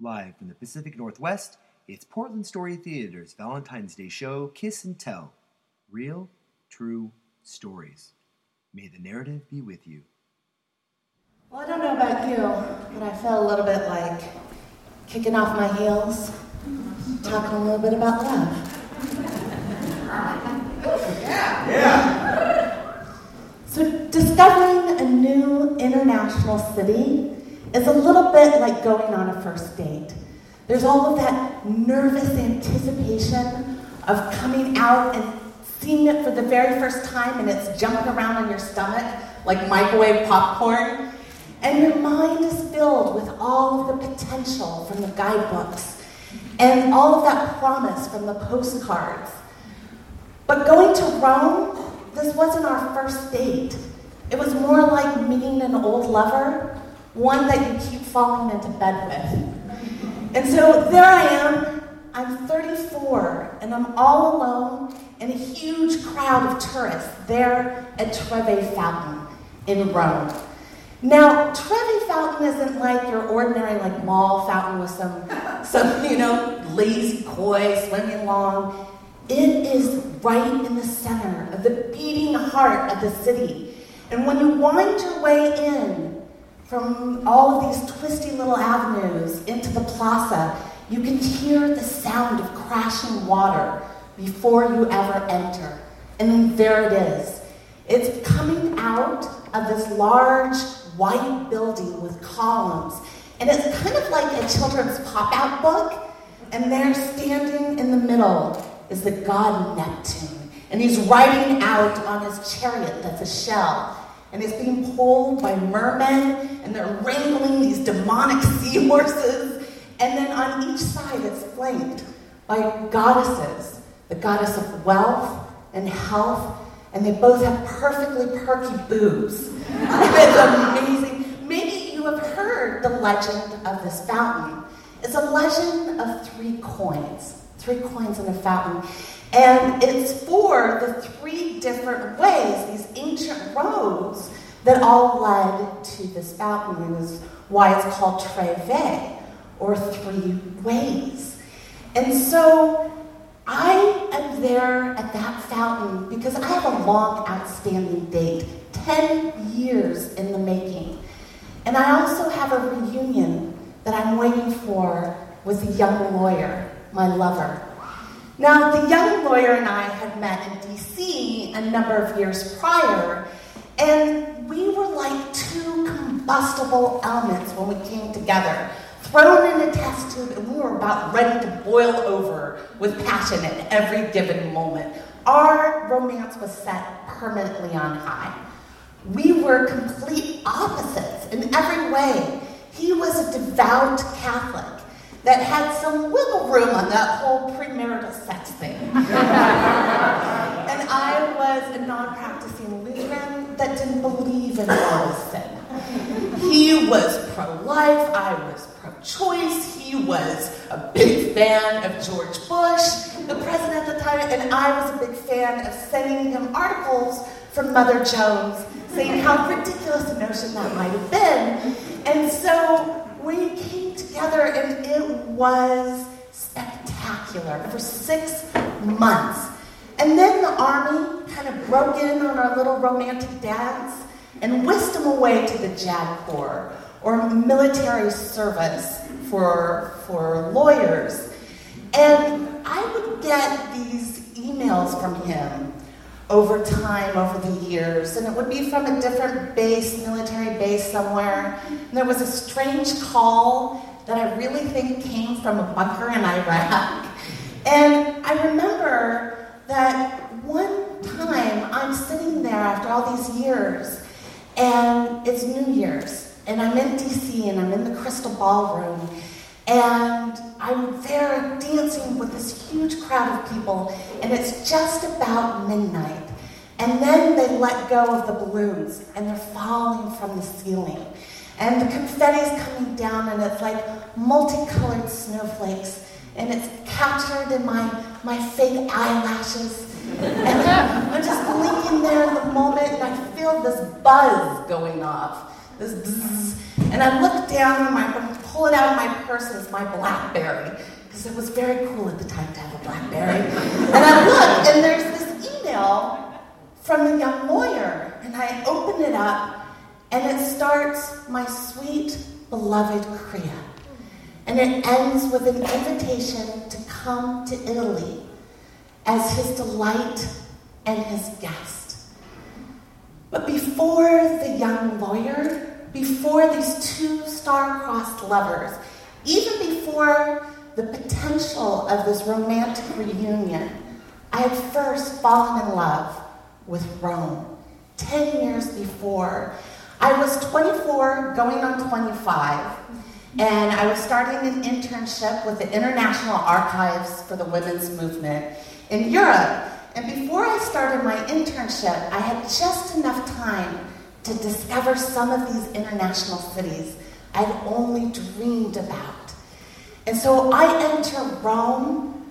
Live from the Pacific Northwest, it's Portland Story Theater's Valentine's Day show, Kiss and Tell. Real, true stories. May the narrative be with you. Well, I don't know about you, but I felt a little bit like kicking off my heels, talking a little bit about love. Yeah. Yeah. So, discovering a new international city is a little bit like going on a first date. There's all of that nervous anticipation of coming out and seeing it for the very first time and it's jumping around on your stomach like microwave popcorn. And your mind is filled with all of the potential from the guidebooks and all of that promise from the postcards. But going to Rome, this wasn't our first date. It was more like meeting an old lover, one that you keep falling into bed with. And so there I am. I'm 34, and I'm all alone in a huge crowd of tourists there at Trevi Fountain in Rome. Now, Trevi Fountain isn't like your ordinary like mall fountain with some, some you know, lazy koi swimming along. It is right in the center of the beating heart of the city. And when you wind your way in from all of these twisty little avenues into the plaza, you can hear the sound of crashing water before you ever enter. And there it is. It's coming out of this large white building with columns. And it's kind of like a children's pop out book. And there, standing in the middle, is the god Neptune. And he's riding out on his chariot that's a shell. And it's being pulled by mermen, and they're wrangling these demonic seahorses. And then on each side, it's flanked by goddesses the goddess of wealth and health, and they both have perfectly perky boobs. it's amazing. Maybe you have heard the legend of this fountain. It's a legend of three coins, three coins in a fountain. And it's for the three different ways, these ancient roads that all led to this fountain. And is why it's called Treve, or three ways. And so I am there at that fountain because I have a long outstanding date, 10 years in the making. And I also have a reunion that I'm waiting for with a young lawyer, my lover. Now, the young lawyer and I had met in DC a number of years prior, and we were like two combustible elements when we came together thrown in a test tube, and we were about ready to boil over with passion at every given moment. Our romance was set permanently on high. We were complete opposites in every way. He was a devout Catholic that had some wiggle room on that whole premarital sex thing. and I was a non practicing Lutheran that didn't believe in all sin. He was pro life, I was pro choice, he was a big fan of George Bush, the president at the time, and I was a big fan of sending him articles from Mother Jones saying how ridiculous a notion that might have been. And so we came together and it was spectacular for six months. And then the army kind of broke in on our little romantic dance and whisked him away to the JAG Corps or military service for, for lawyers. And I would get these emails from him over time, over the years, and it would be from a different base, military base somewhere. And there was a strange call that I really think came from a bunker in Iraq. And I remember that one time I'm sitting there after all these years, and it's New Year's, and I'm in DC, and I'm in the Crystal Ballroom, and I'm there dancing with this huge crowd of people, and it's just about midnight. And then they let go of the balloons, and they're falling from the ceiling. And the confetti's coming down, and it's like multicolored snowflakes, and it's captured in my, my fake eyelashes. And I'm just blinking there in the moment, and I feel this buzz going off. This buzz. And I look down and I'm pulling out of my purse is my Blackberry, because it was very cool at the time to have a Blackberry. and I look, and there's this email from the young lawyer, and I open it up, and it starts, My sweet, beloved Kriya. And it ends with an invitation to come to Italy as his delight and his guest. But before the young lawyer, before these two star-crossed lovers, even before the potential of this romantic reunion, I had first fallen in love with Rome. Ten years before, I was 24, going on 25, and I was starting an internship with the International Archives for the Women's Movement in Europe. And before I started my internship, I had just enough time to discover some of these international cities I'd only dreamed about. And so I enter Rome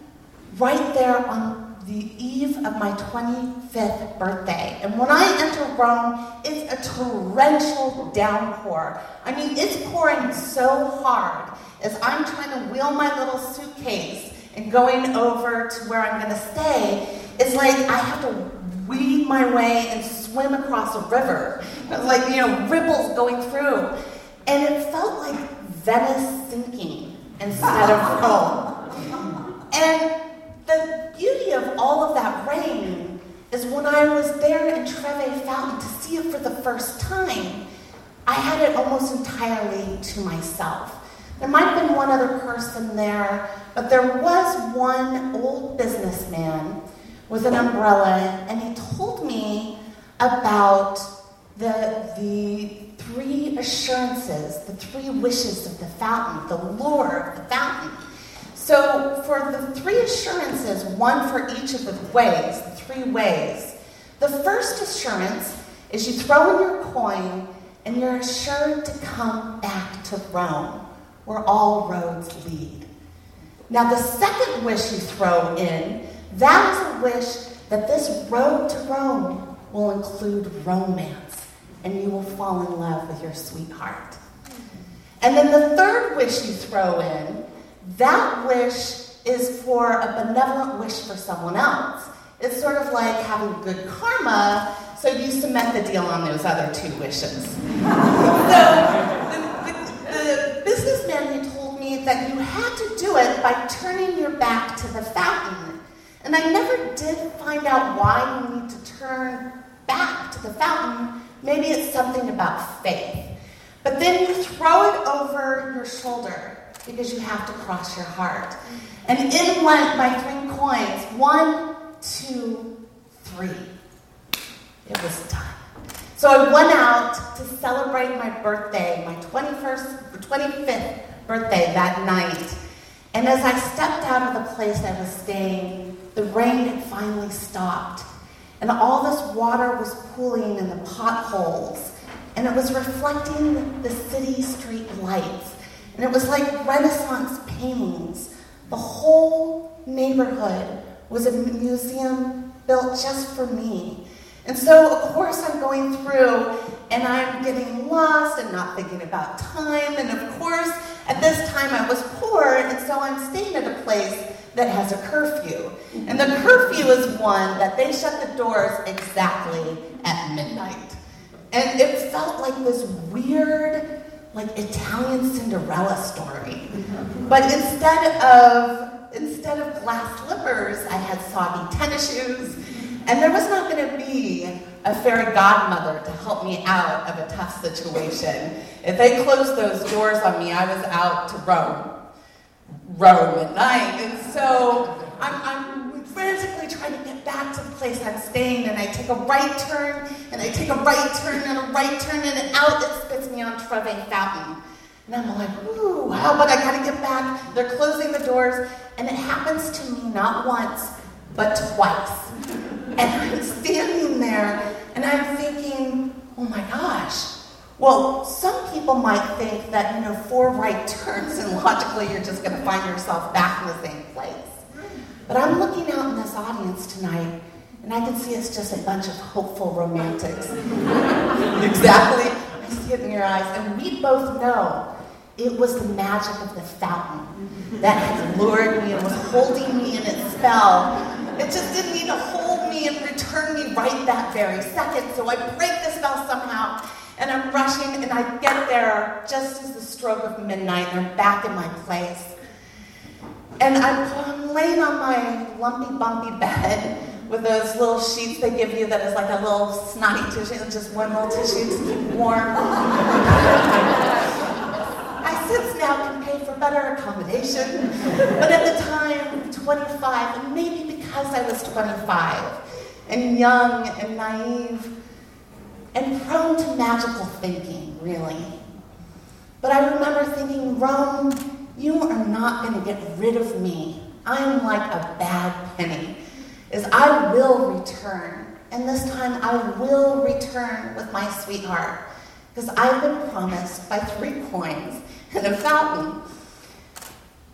right there on the eve of my 25th birthday. And when I enter Rome, it's a torrential downpour. I mean, it's pouring so hard as I'm trying to wheel my little suitcase and going over to where I'm going to stay. It's like I have to weed my way and swim across a river. Like, you know, ripples going through. And it felt like Venice sinking instead of Rome. And the of all of that rain is when I was there in Trevi Fountain to see it for the first time, I had it almost entirely to myself. There might have been one other person there, but there was one old businessman with an umbrella, and he told me about the, the three assurances, the three wishes of the fountain, the lure of the fountain. So, for the three assurances, one for each of the ways, the three ways, the first assurance is you throw in your coin and you're assured to come back to Rome, where all roads lead. Now, the second wish you throw in, that is a wish that this road to Rome will include romance and you will fall in love with your sweetheart. And then the third wish you throw in that wish is for a benevolent wish for someone else. It's sort of like having good karma, so you cement the deal on those other two wishes. so the, the, the businessman he told me that you had to do it by turning your back to the fountain. And I never did find out why you need to turn back to the fountain. Maybe it's something about faith. But then you throw it over your shoulder because you have to cross your heart. And in went my three coins one, two, three. It was done. So I went out to celebrate my birthday, my 21st, 25th birthday that night. And as I stepped out of the place I was staying, the rain had finally stopped. And all this water was pooling in the potholes. And it was reflecting the city street lights. And it was like Renaissance paintings. The whole neighborhood was a museum built just for me. And so, of course, I'm going through and I'm getting lost and not thinking about time. And of course, at this time I was poor, and so I'm staying at a place that has a curfew. And the curfew is one that they shut the doors exactly at midnight. And it felt like this weird like Italian Cinderella story. But instead of instead of glass slippers, I had soggy tennis shoes, and there was not going to be a fairy godmother to help me out of a tough situation. If they closed those doors on me, I was out to roam, roam at night, and so place I'm staying, and I take a right turn, and I take a right turn, and a right turn, and out it spits me on Trevi Fountain. And I'm like, ooh, how about I gotta get back? They're closing the doors, and it happens to me not once, but twice. And I'm standing there, and I'm thinking, oh my gosh. Well, some people might think that, you know, four right turns, and logically you're just gonna find yourself back in the same place. But I'm looking out in this audience tonight, and I can see it's just a bunch of hopeful romantics. exactly. I see get in your eyes, and we both know it was the magic of the fountain that had lured me and was holding me in its spell. It just didn't need to hold me and return me right that very second. So I break the spell somehow, and I'm rushing, and I get there just as the stroke of midnight, and I'm back in my place. And I'm, I'm laying on my lumpy, bumpy bed with those little sheets they give you that is like a little snotty tissue, just one little tissue to keep warm. I since now can pay for better accommodation, but at the time, 25, and maybe because I was 25 and young and naive and prone to magical thinking, really. But I remember thinking, Rome, you are not going to get rid of me. I'm like a bad penny is I will return. And this time I will return with my sweetheart because I've been promised by three coins and a fountain.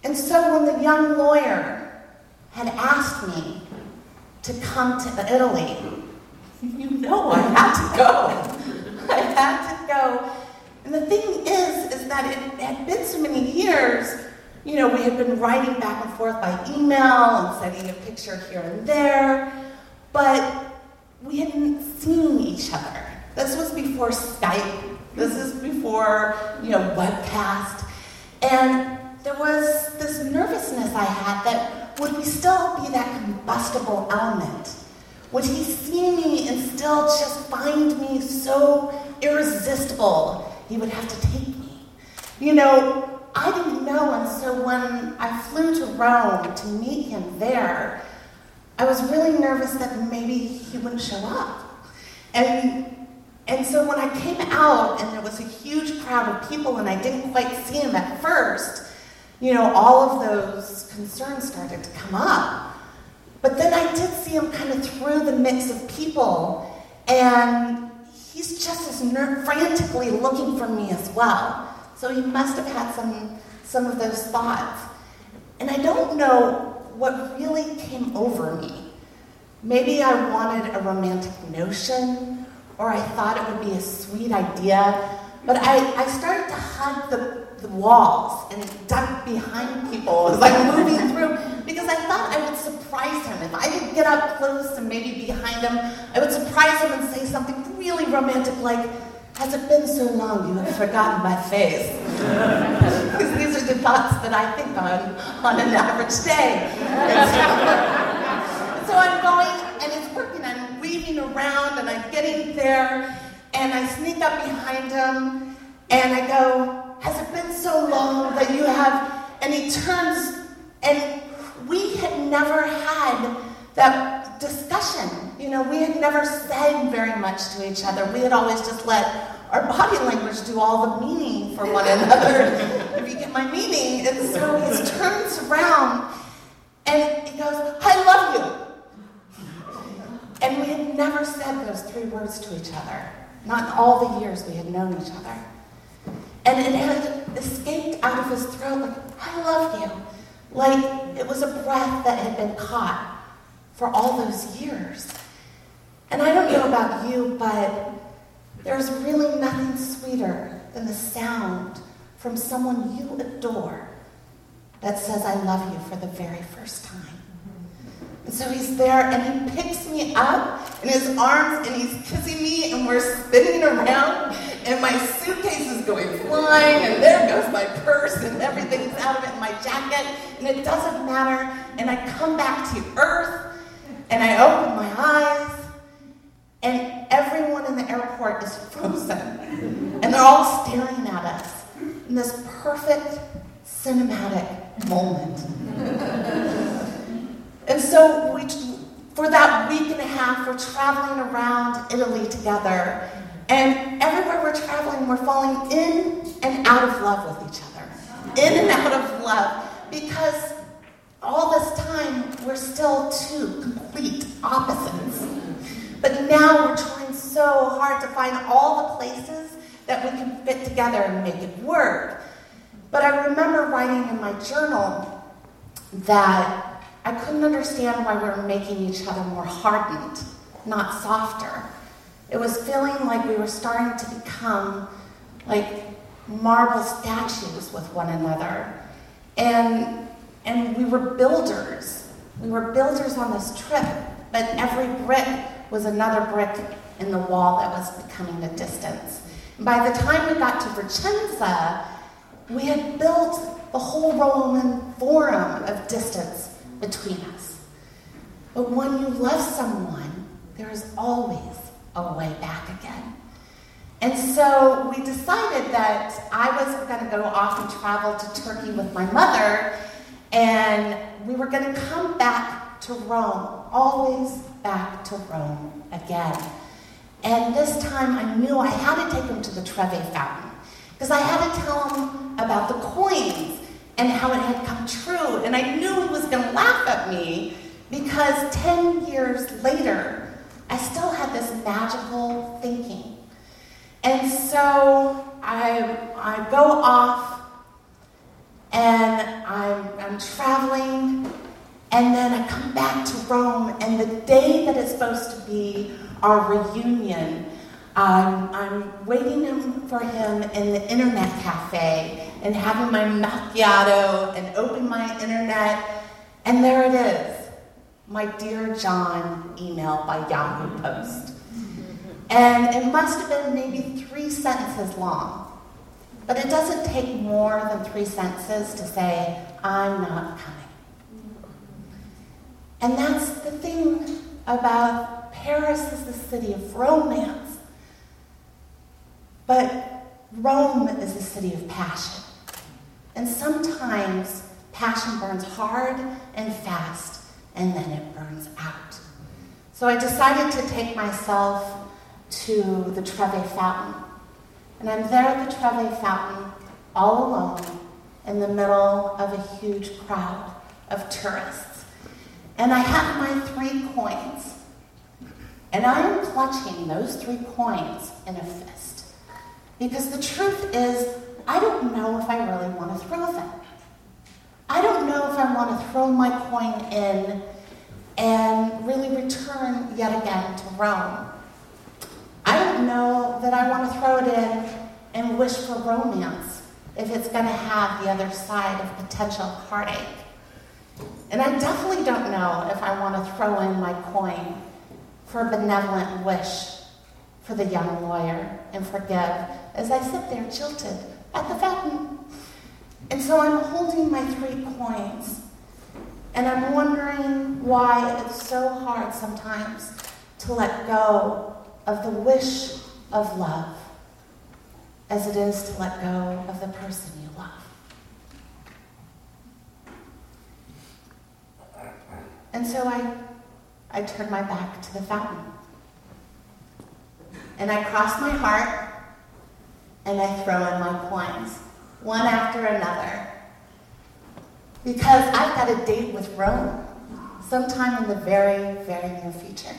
And so when the young lawyer had asked me to come to Italy, you know I had to go. I had to go. And the thing is, is that it had been so many years you know, we had been writing back and forth by email and sending a picture here and there, but we hadn't seen each other. This was before Skype. This is before, you know, webcast. And there was this nervousness I had that would we still be that combustible element? Would he see me and still just find me so irresistible he would have to take me? You know, I didn't know, and so when I flew to Rome to meet him there, I was really nervous that maybe he wouldn't show up. And, and so when I came out and there was a huge crowd of people and I didn't quite see him at first, you know, all of those concerns started to come up. But then I did see him kind of through the mix of people, and he's just as ner- frantically looking for me as well. So he must have had some, some of those thoughts. And I don't know what really came over me. Maybe I wanted a romantic notion, or I thought it would be a sweet idea, but I, I started to hug the, the walls and duck behind people as I'm moving through because I thought I would surprise him. If I could get up close and maybe behind him, I would surprise him and say something really romantic like, has it been so long you have forgotten my face? because these are the thoughts that I think on on an average day. So, so I'm going and it's working. I'm weaving around and I'm getting there and I sneak up behind him and I go, Has it been so long that you have? And he turns and we had never had that discussion. You know, we had never said very much to each other. We had always just let our body language do all the meaning for one another, if you get my meaning. And so he turns around and he goes, I love you. And we had never said those three words to each other, not in all the years we had known each other. And it had escaped out of his throat like, I love you. Like it was a breath that had been caught for all those years. And I don't know about you, but there's really nothing sweeter than the sound from someone you adore that says, I love you for the very first time. And so he's there and he picks me up in his arms and he's kissing me and we're spinning around and my suitcase is going flying and there goes my purse and everything's out of it my jacket and it doesn't matter. And I come back to earth and I open my eyes, and everyone in the airport is frozen. And they're all staring at us in this perfect cinematic moment. and so we, for that week and a half, we're traveling around Italy together. And everywhere we're traveling, we're falling in and out of love with each other. In and out of love. Because all this time, we're still two complete opposites. But now we're trying so hard to find all the places that we can fit together and make it work. But I remember writing in my journal that I couldn't understand why we were making each other more hardened, not softer. It was feeling like we were starting to become like marble statues with one another. And, and we were builders. We were builders on this trip, but every brick was another brick in the wall that was becoming a distance. And by the time we got to Vicenza, we had built the whole Roman forum of distance between us. But when you love someone, there is always a way back again. And so we decided that I was going to go off and travel to Turkey with my mother, and we were going to come back to Rome, always back to Rome again. And this time I knew I had to take him to the Trevi Fountain because I had to tell him about the coins and how it had come true. And I knew he was going to laugh at me because 10 years later, I still had this magical thinking. And so I, I go off and I'm, I'm traveling, and then I come back to Rome, and the day that it's supposed to be our reunion, I'm waiting for him in the internet cafe and having my macchiato and open my internet, and there it is my Dear John email by Yahoo Post. And it must have been maybe three sentences long. But it doesn't take more than three sentences to say, I'm not coming. And that's the thing about Paris is the city of romance. But Rome is a city of passion. And sometimes passion burns hard and fast, and then it burns out. So I decided to take myself to the Trevi Fountain. And I'm there at the Trevi Fountain, all alone, in the middle of a huge crowd of tourists. And I have my three coins. And I am clutching those three coins in a fist. Because the truth is, I don't know if I really want to throw them. I don't know if I want to throw my coin in and really return yet again to Rome. I don't know that I want to throw it in and wish for romance if it's going to have the other side of potential heartache. And I definitely don't know if I want to throw in my coin for a benevolent wish for the young lawyer and forgive as I sit there jilted at the fountain. And so I'm holding my three coins and I'm wondering why it's so hard sometimes to let go of the wish of love as it is to let go of the person you love. And so I, I turn my back to the fountain. And I cross my heart and I throw in my coins, one after another. Because I've got a date with Rome sometime in the very, very near future.